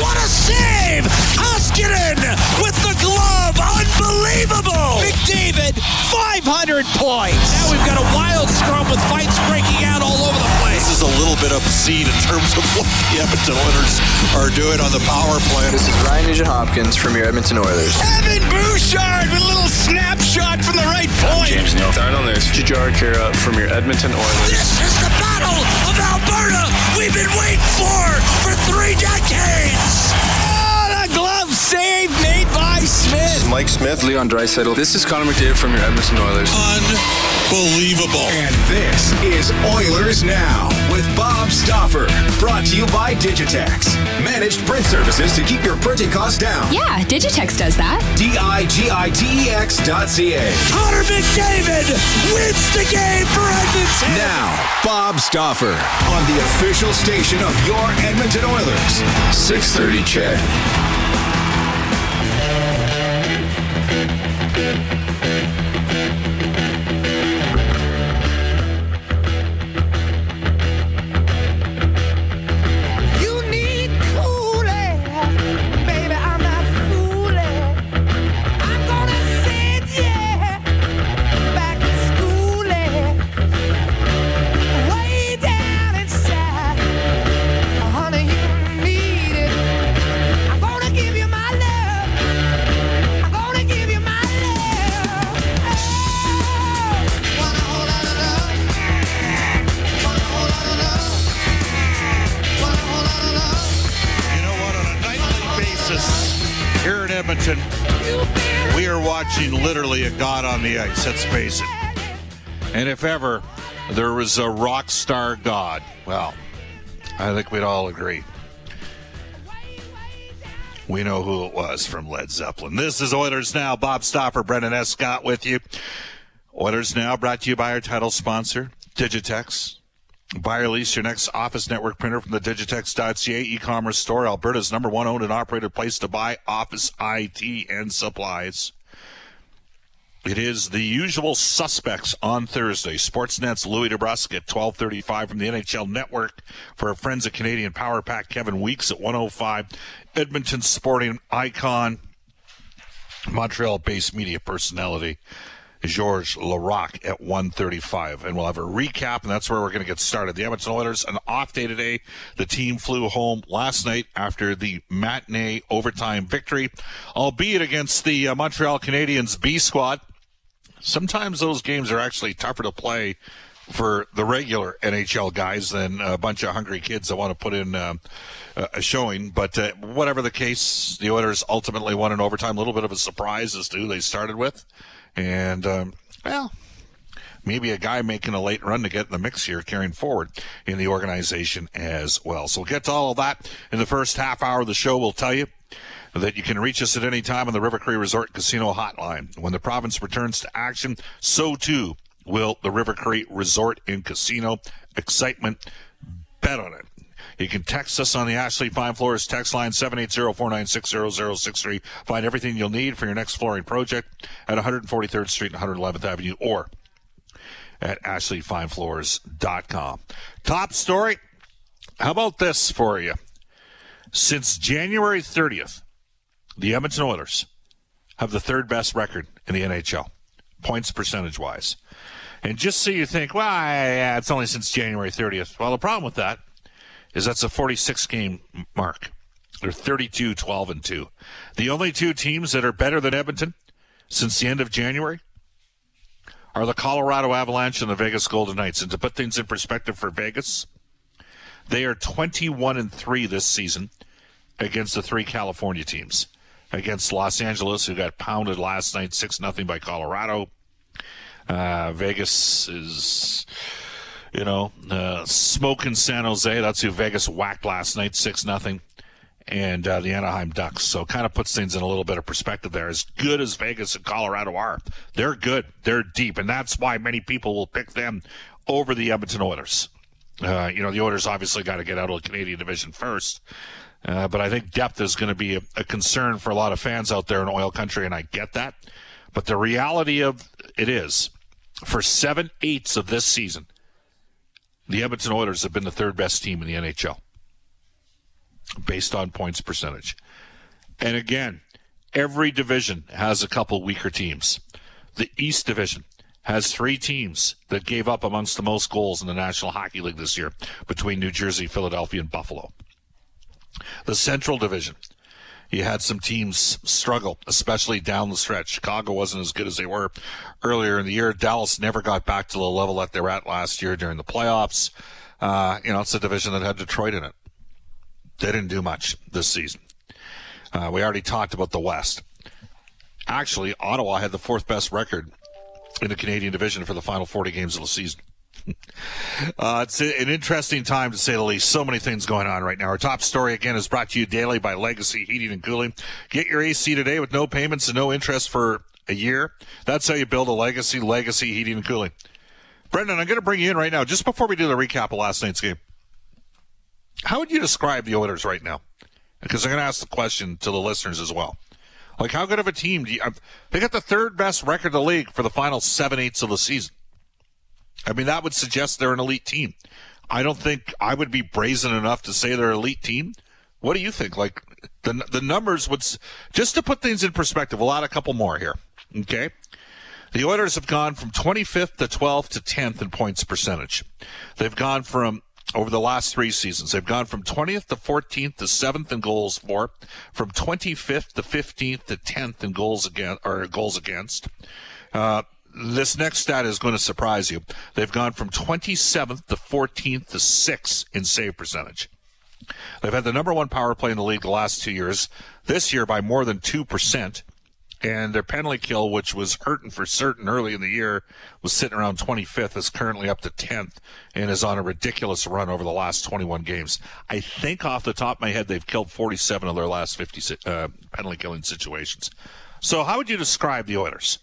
What a save! Koskinen with the glove! Unbelievable! McDavid, 500 points! Now we've got a wild scrum with fights breaking out all over the place. This is a little bit obscene in terms of what the Edmonton Oilers are doing on the power play. This is Ryan Nugent Hopkins from your Edmonton Oilers. Evan Bouchard with a little snapshot from the right point. James Neal. Darnell Nurse. Jujhar Khaira from your Edmonton Oilers. This is the Battle of Alberta we've been waiting for for three decades. Oh, the glove save made by Smith. Mike Smith. Leon Draisaitl. This is Connor McDavid from your Edmonton Oilers. Unbelievable. And this is Oilers Now with Bob Stauffer. Brought to you by Digitex. Managed print services to keep your printing costs down. Yeah, Digitex does that. D I G I T E X dot C A. Connor McDavid wins the game for Edmonton. Now, Bob Stauffer on the official station of your Edmonton Oilers. 630 CHED. God on the ice. Let's face it. And if ever there was a rock star god, well, I think we'd all agree. We know who it was from Led Zeppelin. This is Oilers Now. Bob Stauffer, Brendan Escott with you. Oilers Now brought to you by our title sponsor, Digitex. Buy or lease your next office network printer from the Digitex.ca e-commerce store, Alberta's number one owned and operated place to buy office IT and supplies. It is the usual suspects on Thursday. Sportsnet's Louie DeBrusk at 1235 from the NHL Network for our friends at Canadian Power Pack. Kevin Weekes at 105. Edmonton sporting icon, Montreal-based media personality. Georges Laraque at 135. And we'll have a recap, and that's where we're going to get started. The Edmonton Oilers, an off day today. The team flew home last night after the matinee overtime victory, albeit against the uh, Montreal Canadiens B squad. Sometimes those games are actually tougher to play for the regular NHL guys than a bunch of hungry kids that want to put in um, a showing. But uh, whatever the case, the Oilers ultimately won in overtime. A little bit of a surprise as to who they started with. And, um, well, maybe a guy making a late run to get in the mix here carrying forward in the organization as well. So we'll get to all of that in the first half hour of the show. We'll tell you that you can reach us at any time on the River Cree Resort Casino hotline. When the province returns to action, so too will the River Cree Resort and Casino. Excitement, bet on it. You can text us on the Ashley Fine Floors text line 780-496-0063. Find everything you'll need for your next flooring project at 143rd Street and 111th Avenue or at ashleyfinefloors.com. Top story. How about this for you? Since January 30th, the Edmonton Oilers have the third best record in the NHL, points percentage wise. And just so you think, well, yeah, it's only since January 30th. Well, the problem with that is that's a 46 game mark. They're 32, 12, and 2. The only two teams that are better than Edmonton since the end of January are the Colorado Avalanche and the Vegas Golden Knights. And to put things in perspective for Vegas, They are 21 and 3 this season against the three California teams. Against Los Angeles, who got pounded last night 6 0 by Colorado. Uh, Vegas is, you know, uh, smoking San Jose. That's who Vegas whacked last night 6 0 and uh, the Anaheim Ducks. So kind of puts things in a little bit of perspective there. As good as Vegas and Colorado are, they're good. They're deep, and that's why many people will pick them over the Edmonton Oilers. Uh, you know, the Oilers obviously got to get out of the Canadian division first. Uh, but I think depth is going to be a, a concern for a lot of fans out there in oil country, and I get that. But the reality of it is, for seven eighths of this season, the Edmonton Oilers have been the third best team in the NHL based on points percentage. And again, every division has a couple weaker teams. The East Division has three teams that gave up amongst the most goals in the National Hockey League this year between New Jersey, Philadelphia, and Buffalo. The Central Division, you had some teams struggle, especially down the stretch. Chicago wasn't as good as they were earlier in the year. Dallas never got back to the level that they were at last year during the playoffs. Uh, you know, it's a division that had Detroit in it. They didn't do much this season. Uh, we already talked about the West. Actually, Ottawa had the fourth best record in the Canadian division for the final 40 games of the season. uh, it's an interesting time to say the least. So many things going on right now. Our top story again is brought to you daily by Legacy Heating and Cooling. Get your AC today with no payments and no interest for a year. That's how you build a legacy. Legacy Heating and Cooling. Brendan, I'm going to bring you in right now just before we do the recap of last night's game. How would you describe the Oilers right now? Because I'm going to ask the question to the listeners as well. Like, how good of a team do you? They got the third best record in the league for the final seven eighths of the season. I mean, that would suggest they're an elite team. I don't think I would be brazen enough to say they're an elite team. What do you think? Like the the numbers would just to put things in perspective. We'll add a couple more here. Okay. The Oilers have gone from 25th to 12th to 10th in points percentage. They've gone from over the last three seasons. They've gone from 20th to 14th to 7th in goals for, from 25th to 15th to 10th in goals against, or goals against. Uh, this next stat is going to surprise you. They've gone from 27th to 14th to 6th in save percentage. They've had the number one power play in the league the last two years. This year by more than 2% and their penalty kill, which was hurting for certain early in the year, was sitting around 25th, is currently up to 10th, and is on a ridiculous run over the last 21 games. I think off the top of my head, they've killed 47 of their last 50 uh, penalty killing situations. So, how would you describe the Oilers?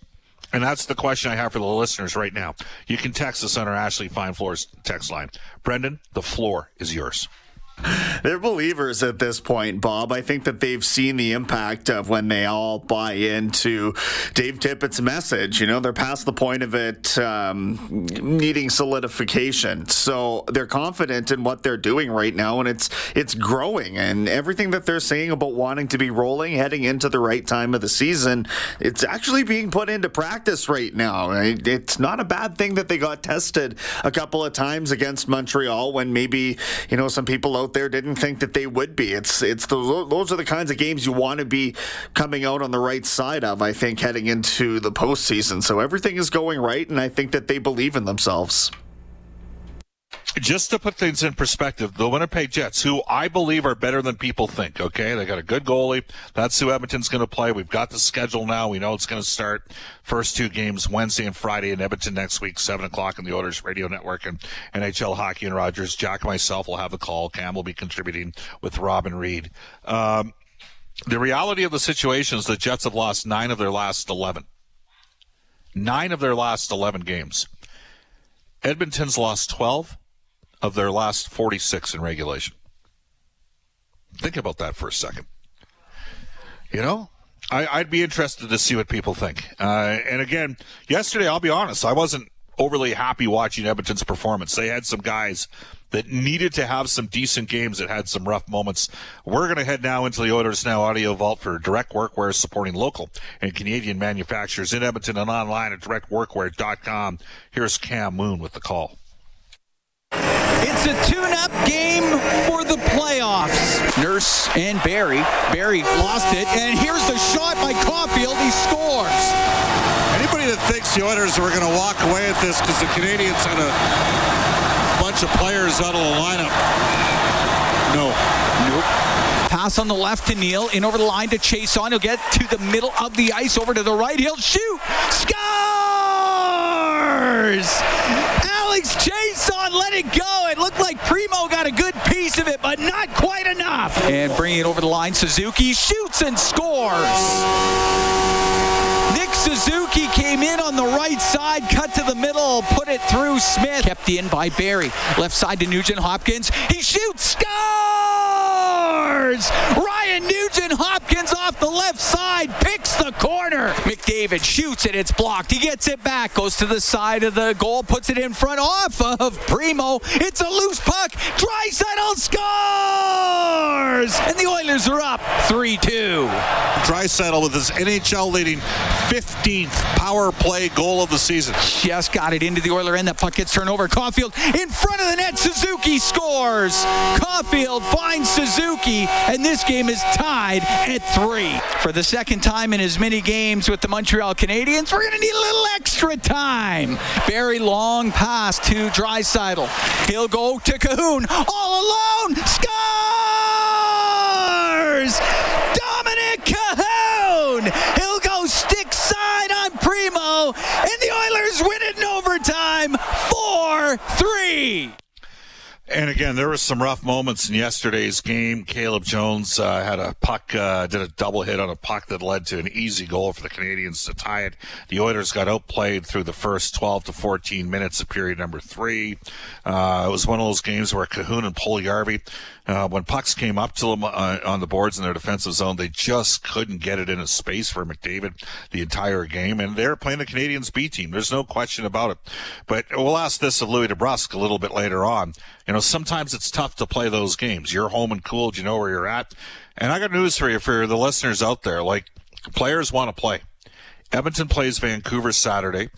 And that's the question I have for the listeners right now. You can text us on our Ashley Fine Floors text line. Brendan, the floor is yours. They're believers at this point, Bob. I think that they've seen the impact of when they all buy into Dave Tippett's message. You know, they're past the point of it um, needing solidification. So they're confident in what they're doing right now, and it's it's growing. And everything that they're saying about wanting to be rolling, heading into the right time of the season, it's actually being put into practice right now. It's not a bad thing that they got tested a couple of times against Montreal when maybe you know some people out there didn't think that they would be. It's it's the, those are the kinds of games you want to be coming out on the right side of. I think heading into the postseason. So everything is going right, and I think that they believe in themselves. Just to put things in perspective, the Winnipeg Jets, who I believe are better than people think, okay? They got a good goalie. That's who Edmonton's going to play. We've got the schedule now. We know it's going to start first two games Wednesday and Friday in Edmonton next week, 7 o'clock on the Oilers Radio Network and NHL Hockey and Rogers. Jack and myself will have the call. Cam will be contributing with Robin Reed. Um, the reality of the situation is the Jets have lost nine of their last 11. Nine of their last 11 games. Edmonton's lost 12 of their last 46 in regulation. Think about that for a second. You know, I, would be interested to see what people think. Uh, and again, yesterday, I'll be honest, I wasn't overly happy watching Edmonton's performance. They had some guys that needed to have some decent games that had some rough moments. We're going to head now into the Oilers Now Audio Vault for Direct Workwear supporting local and Canadian manufacturers in Edmonton and online at directworkwear.com. Here's Cam Moon with the call. It's a tune-up game for the playoffs. Nurse and Barrie. Barrie lost it, and here's the shot by Caufield. He scores. Anybody that thinks the Oilers were going to walk away at this because the Canadians had a bunch of players out of the lineup. No. Nope. Pass on the left to Neal, in over the line to Chiasson. He'll get to the middle of the ice, over to the right. He'll shoot. Scores! Alex Chiasson, let it go. It looked like Primeau got a good piece of it, but not quite enough. And bringing it over the line, Suzuki shoots and scores. Nick Suzuki came in on the right side, cut to the middle, put it through Smith. Kept in by Barrie. Left side to Nugent Hopkins. He shoots, scores! Ryan Nugent Hopkins off the left side picks the corner. McDavid shoots it, it's blocked. He gets it back, goes to the side of the goal, puts it in front off of Primeau. It's a loose puck. Draisaitl scores! And the Oilers are up 3-2. Draisaitl with his NHL leading 15th power play goal of the season. Just got it into the Oiler end. That puck gets turned over. Caufield in front of the net. Suzuki scores. Caufield finds Suzuki, and this game is tied at three. For the second time in as many games with the Montreal Canadiens, we're going to need a little extra time. Very long pass to Draisaitl. He'll go to Kahun all alone. Scores! Dominik Kahun! He'll go stick side on Primeau, and the Oilers win it in overtime 4 3. And again, there was some rough moments in yesterday's game. Caleb Jones uh, had a puck, uh, did a double hit on a puck that led to an easy goal for the Canadians to tie it. The Oilers got outplayed through the first 12 to 14 minutes of period number three. Uh, it was one of those games where Kahun and Puljujärvi, uh, when pucks came up to them uh, on the boards in their defensive zone, they just couldn't get it in a space for McDavid the entire game. And they're playing the Canadians B team. There's no question about it. But we'll ask this of Louie DeBrusk a little bit later on. You know, sometimes it's tough to play those games. You're home and cooled. You know where you're at. And I got news for you for the listeners out there. Like, players want to play. Edmonton plays Vancouver Saturday.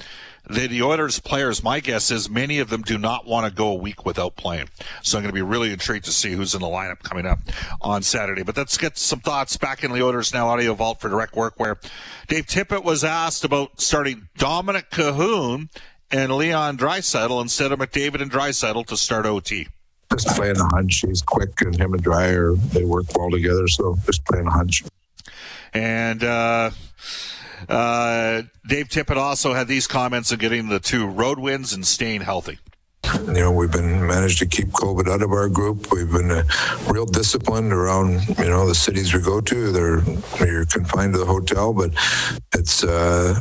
The, the Oilers players, my guess is many of them do not want to go a week without playing. So I'm going to be really intrigued to see who's in the lineup coming up on Saturday. But let's get some thoughts back in the Oilers Now Audio Vault for Direct Workwear Dave Tippett was asked about starting Dominik Kahun and Leon Draisaitl instead of McDavid and Draisaitl to start OT. Just playing a hunch. He's quick, and him and Dryer they work well together. So just playing a hunch. And uh, uh, Dave Tippett also had these comments of getting the two road wins and staying healthy. You know, we've been managed to keep COVID out of our group. We've been uh, real disciplined around, you know, the cities we go to. They're you're confined to the hotel, but it's, uh,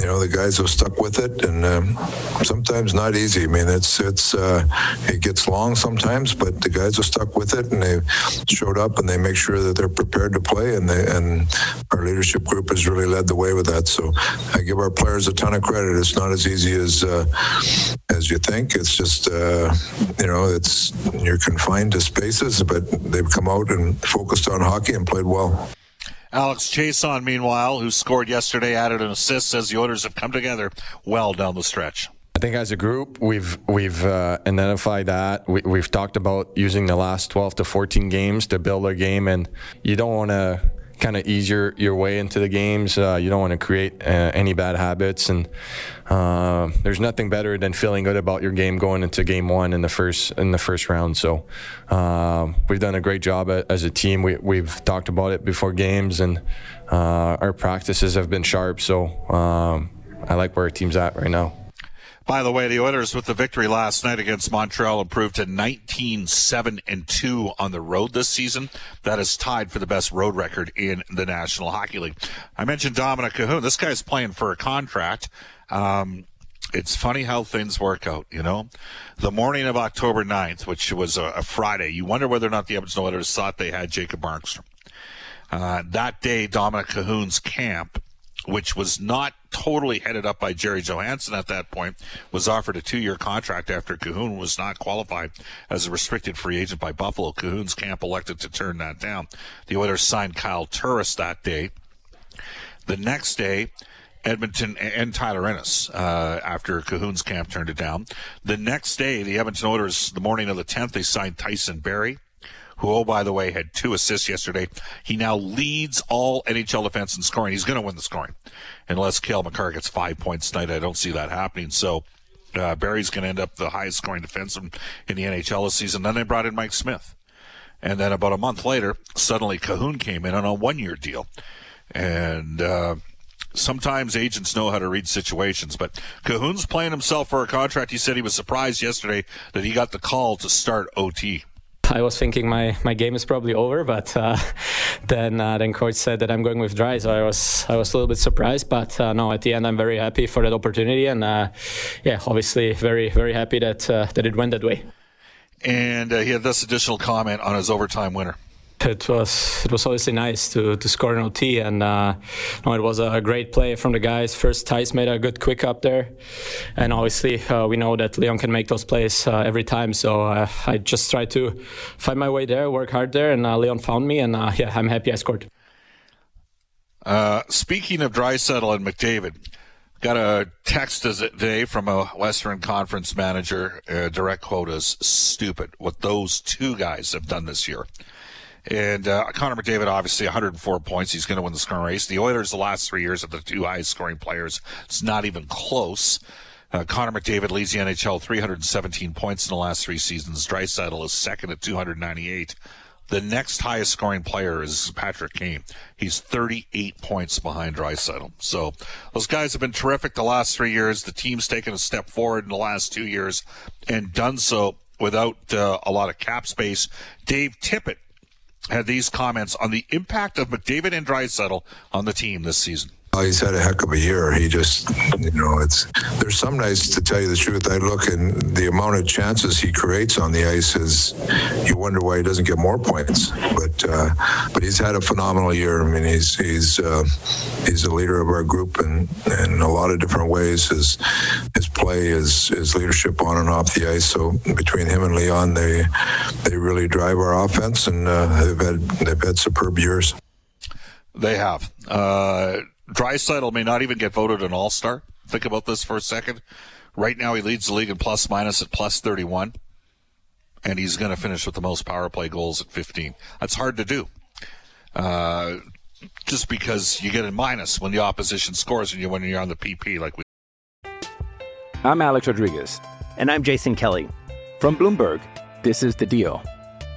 you know, the guys have stuck with it, and um, sometimes not easy. I mean, it's it's uh, it gets long sometimes, but the guys have stuck with it, and they showed up, and they make sure that they're prepared to play, and they and our leadership group has really led the way with that. So I give our players a ton of credit. It's not as easy as uh, as you think. It's just, uh, you know, it's you're confined to spaces, but they've come out and focused on hockey and played well. Alex Chiasson, meanwhile, who scored yesterday, added an assist, says the orders have come together well down the stretch. I think as a group, we've we've uh, identified that. We, we've talked about using the last 12 to 14 games to build a game, and you don't want to kind of ease your, your way into the games. Uh, you don't want to create uh, any bad habits, and uh, there's nothing better than feeling good about your game going into game one in the first in the first round. So um, we've done a great job as a team. We, we've talked about it before games, and uh, our practices have been sharp. So um, I like where our team's at right now. By the way, the Oilers with the victory last night against Montreal improved to 19 7 and 2 on the road this season. That is tied for the best road record in the National Hockey League. I mentioned Dominik Kahun. This guy's playing for a contract. Um, it's funny how things work out, you know? The morning of October 9th, which was a, a Friday, you wonder whether or not the Edmonton Oilers thought they had Jacob Markstrom. Uh, that day, Dominik Kahun's camp which was not totally headed up by Jerry Johansson at that point, was offered a two-year contract after Kahun was not qualified as a restricted free agent by Buffalo. Kahun's camp elected to turn that down. The Oilers signed Kyle Turris that day. The next day, Edmonton and Tyler Ennis uh, after Kahun's camp turned it down. The next day, the Edmonton Oilers, the morning of the 10th, they signed Tyson Barrie, who, oh, by the way, had two assists yesterday. He now leads all NHL defense in scoring. He's going to win the scoring. Unless Cale Makar gets five points tonight, I don't see that happening. So uh, Barrie's going to end up the highest scoring defenseman in the NHL this season. Then they brought in Mike Smith. And then about a month later, suddenly Kahun came in on a one year deal. And, uh, sometimes agents know how to read situations, but Kahun's playing himself for a contract. He said he was surprised yesterday that he got the call to start OT. I was thinking my, my game is probably over, but uh, then uh, then coach said that I'm going with dry, so I was I was a little bit surprised. But uh, no, at the end I'm very happy for that opportunity, and uh, yeah, obviously very very happy that uh, that it went that way. And uh, he had this additional comment on his overtime winner it was it was obviously nice to to score an OT, and uh, no, it was a great play from the guys. First, Tice made a good quick up there, and obviously uh, we know that Leon can make those plays uh, every time. So uh, I just tried to find my way there, work hard there, and uh, Leon found me, and uh, yeah, I'm happy I scored. speaking of Draisaitl and McDavid. Got a text today from a Western Conference manager. direct quote is stupid what those two guys have done this year. And uh, Connor McDavid, obviously, 104 points. He's going to win the scoring race. The Oilers, the last three years, are the two highest scoring players. It's not even close. Uh, Connor McDavid leads the NHL 317 points in the last three seasons. Draisaitl is second at 298. The next highest scoring player is Patrick Kane. He's 38 points behind Draisaitl. So those guys have been terrific the last three years. The team's taken a step forward in the last two years and done so without uh, a lot of cap space. Dave Tippett had these comments on the impact of McDavid and Draisaitl on the team this season. Oh, he's had a heck of a year. He just, you know, it's there's some nights to tell you the truth. I look and the amount of chances he creates on the ice is, you wonder why he doesn't get more points. But uh, but he's had a phenomenal year. I mean, he's he's uh, he's a leader of our group in, in a lot of different ways. His his play, his his leadership on and off the ice. So between him and Leon, they they really drive our offense, and uh, they've had they've had superb years. They have. Uh, Draisaitl may not even get voted an All Star. Think about this for a second. Right now, he leads the league in plus minus at plus 31, and he's going to finish with the most power play goals at 15. That's hard to do. Uh, just because you get a minus when the opposition scores and you when you're on the PP like we. I'm Alex Rodriguez, and I'm Jason Kelly from Bloomberg. This is the Deal.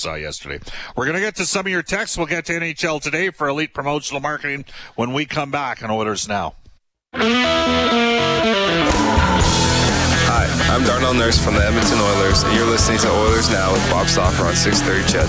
saw uh, yesterday. We're going to get to some of your texts. We'll get to NHL today for Elite Promotional Marketing when we come back on Oilers Now. Hi, I'm Darnell Nurse from the Edmonton Oilers, and you're listening to Oilers Now with Bob Stauffer on 630 CHED.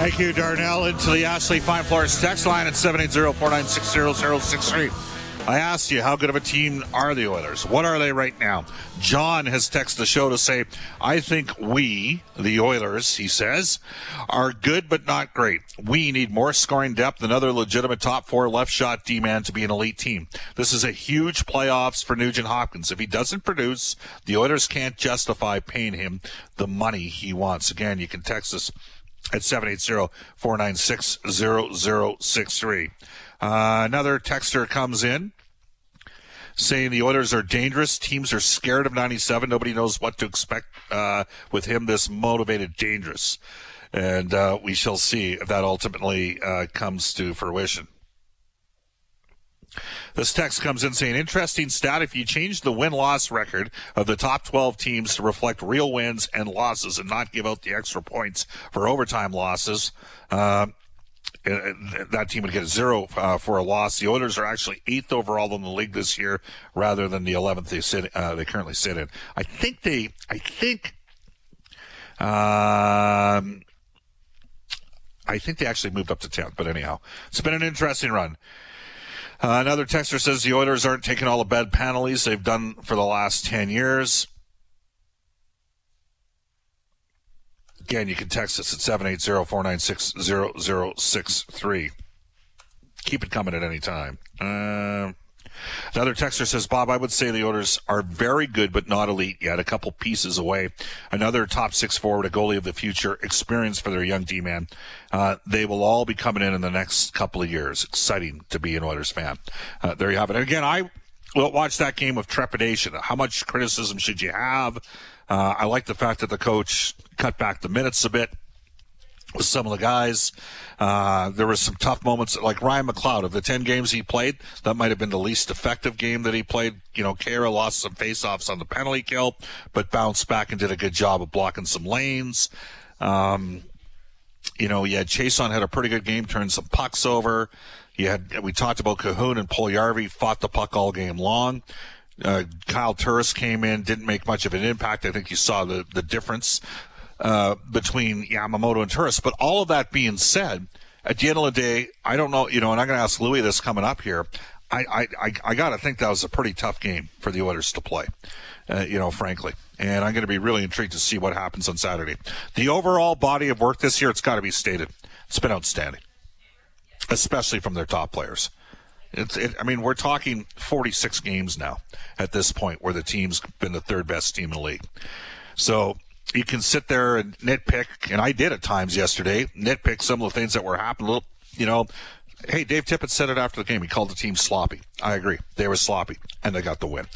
Thank you, Darnell. Into the Ashley Fine Floors text line at 780 496 0063. I asked you, how good of a team are the Oilers? What are they right now? John has texted the show to say, I think we, the Oilers, he says, are good but not great. We need more scoring depth, another legitimate top four left shot D man to be an elite team. This is a huge playoffs for Nugent Hopkins. If he doesn't produce, the Oilers can't justify paying him the money he wants. Again, you can text us at 780 496 0063. Uh, another texter comes in saying the Oilers are dangerous. Teams are scared of 97. Nobody knows what to expect uh, with him, this motivated, dangerous. And uh, we shall see if that ultimately uh, comes to fruition. This text comes in saying, interesting stat. If you change the win loss record of the top 12 teams to reflect real wins and losses and not give out the extra points for overtime losses, uh, that team would get a zero uh, for a loss. The Oilers are actually eighth overall in the league this year, rather than the eleventh they sit. Uh, they currently sit in. I think they. I think. Um, I think they actually moved up to 10th, but anyhow, it's been an interesting run. Uh, another texter says the Oilers aren't taking all the bad penalties they've done for the last 10 years. Again, you can text us at 780 496 0063. Keep it coming at any time. Uh, Another texter says, Bob, I would say the Oilers are very good, but not elite yet. A couple pieces away. Another top six forward, a goalie of the future, experience for their young D man. Uh, they will all be coming in in the next couple of years. Exciting to be an Oilers fan. Uh, there you have it. And again, I will watch that game with trepidation. How much criticism should you have? Uh, I like the fact that the coach cut back the minutes a bit with some of the guys. Uh, there were some tough moments, like Ryan McLeod. Of the 10 games he played, that might have been the least effective game that he played. You know, Khaira lost some faceoffs on the penalty kill, but bounced back and did a good job of blocking some lanes. Um, you know, you had Chiasson had a pretty good game, turned some pucks over. You had, we talked about Kahun and Puljujarvi fought the puck all game long. Uh, Kyle Turris came in, didn't make much of an impact. I think you saw the, the difference uh, between Yamamoto and Turris. But all of that being said, at the end of the day, I don't know, you know, and I'm going to ask Louis this coming up here. I, I, I, I got to think that was a pretty tough game for the Oilers to play, uh, you know, frankly. And I'm going to be really intrigued to see what happens on Saturday. The overall body of work this year, it's got to be stated, it's been outstanding, especially from their top players. It, I mean, we're talking 46 games now at this point where the team's been the third best team in the league. So you can sit there and nitpick, and I did at times yesterday, nitpick some of the things that were happening. You know, hey, Dave Tippett said it after the game. He called the team sloppy. I agree. They were sloppy, and they got the win.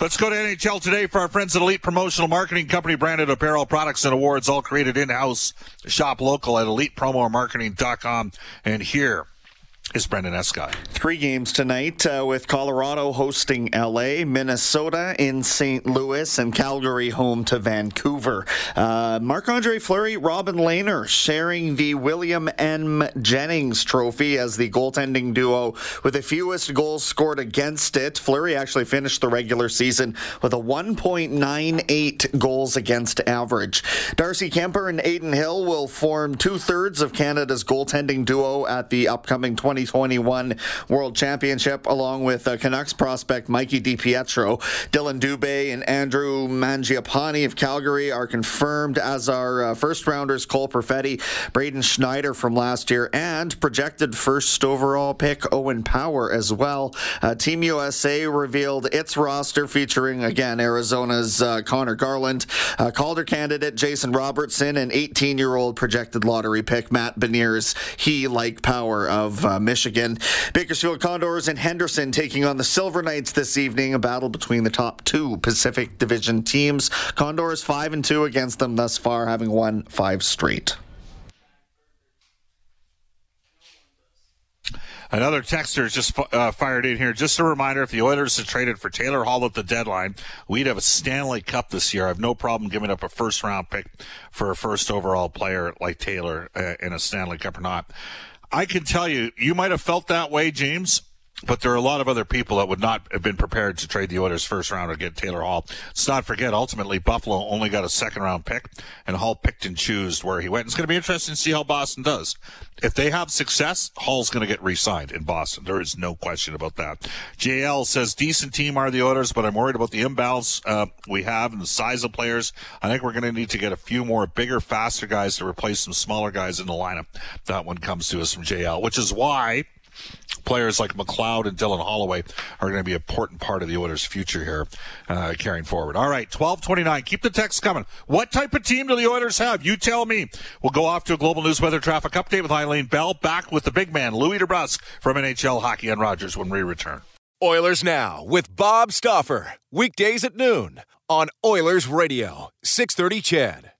Let's go to NHL today for our friends at Elite Promotional Marketing Company, branded apparel products and awards, all created in-house. Shop local at elitepromomarketing.com. And here is Brendan Escott. Three games tonight uh, with Colorado hosting LA, Minnesota in St. Louis, and Calgary home to Vancouver. Uh, Marc Andre Fleury, Robin Lehner sharing the William M. Jennings trophy as the goaltending duo with the fewest goals scored against it. Fleury actually finished the regular season with a 1.98 goals against average. Darcy Kuemper and Adin Hill will form two thirds of Canada's goaltending duo at the upcoming 20. 2021 World Championship, along with uh, Canucks prospect Mikey DiPietro. Dillon Dubé and Andrew Mangiapane of Calgary are confirmed as our uh, first rounders Cole Perfetti, Braden Schneider from last year, and projected first overall pick Owen Power as well. Uh, Team USA revealed its roster featuring, again, Arizona's uh, Conor Garland, uh, Calder candidate Jason Robertson, and 18 year old projected lottery pick Matt Beniers. He, like Power of uh, Michigan. Bakersfield Condors and Henderson taking on the Silver Knights this evening. A battle between the top two Pacific Division teams. Condors five and two against them thus far, having won five straight. Another texter just uh, fired in here. Just a reminder: if the Oilers had traded for Taylor Hall at the deadline, we'd have a Stanley Cup this year. I have no problem giving up a first-round pick for a first overall player like Taylor uh, in a Stanley Cup or not. I can tell you, you might have felt that way, James. But there are a lot of other people that would not have been prepared to trade the Oilers first round or get Taylor Hall. Let's not forget, ultimately, Buffalo only got a second round pick, and Hall picked and chose where he went. It's going to be interesting to see how Boston does. If they have success, Hall's going to get re signed in Boston. There is no question about that. JL says, decent team are the Oilers, but I'm worried about the imbalance uh, we have and the size of players. I think we're going to need to get a few more bigger, faster guys to replace some smaller guys in the lineup. That one comes to us from JL, which is why players like McLeod and Dylan Holloway are going to be an important part of the Oilers' future here uh, carrying forward. All right, 1229. Keep the text coming. What type of team do the Oilers have? You tell me. We'll go off to a global news weather traffic update with Eileen Bell. Back with the big man, Louie DeBrusk from NHL Hockey and Rogers when we return. Oilers Now with Bob Stauffer. Weekdays at noon on Oilers Radio, 630 CHED.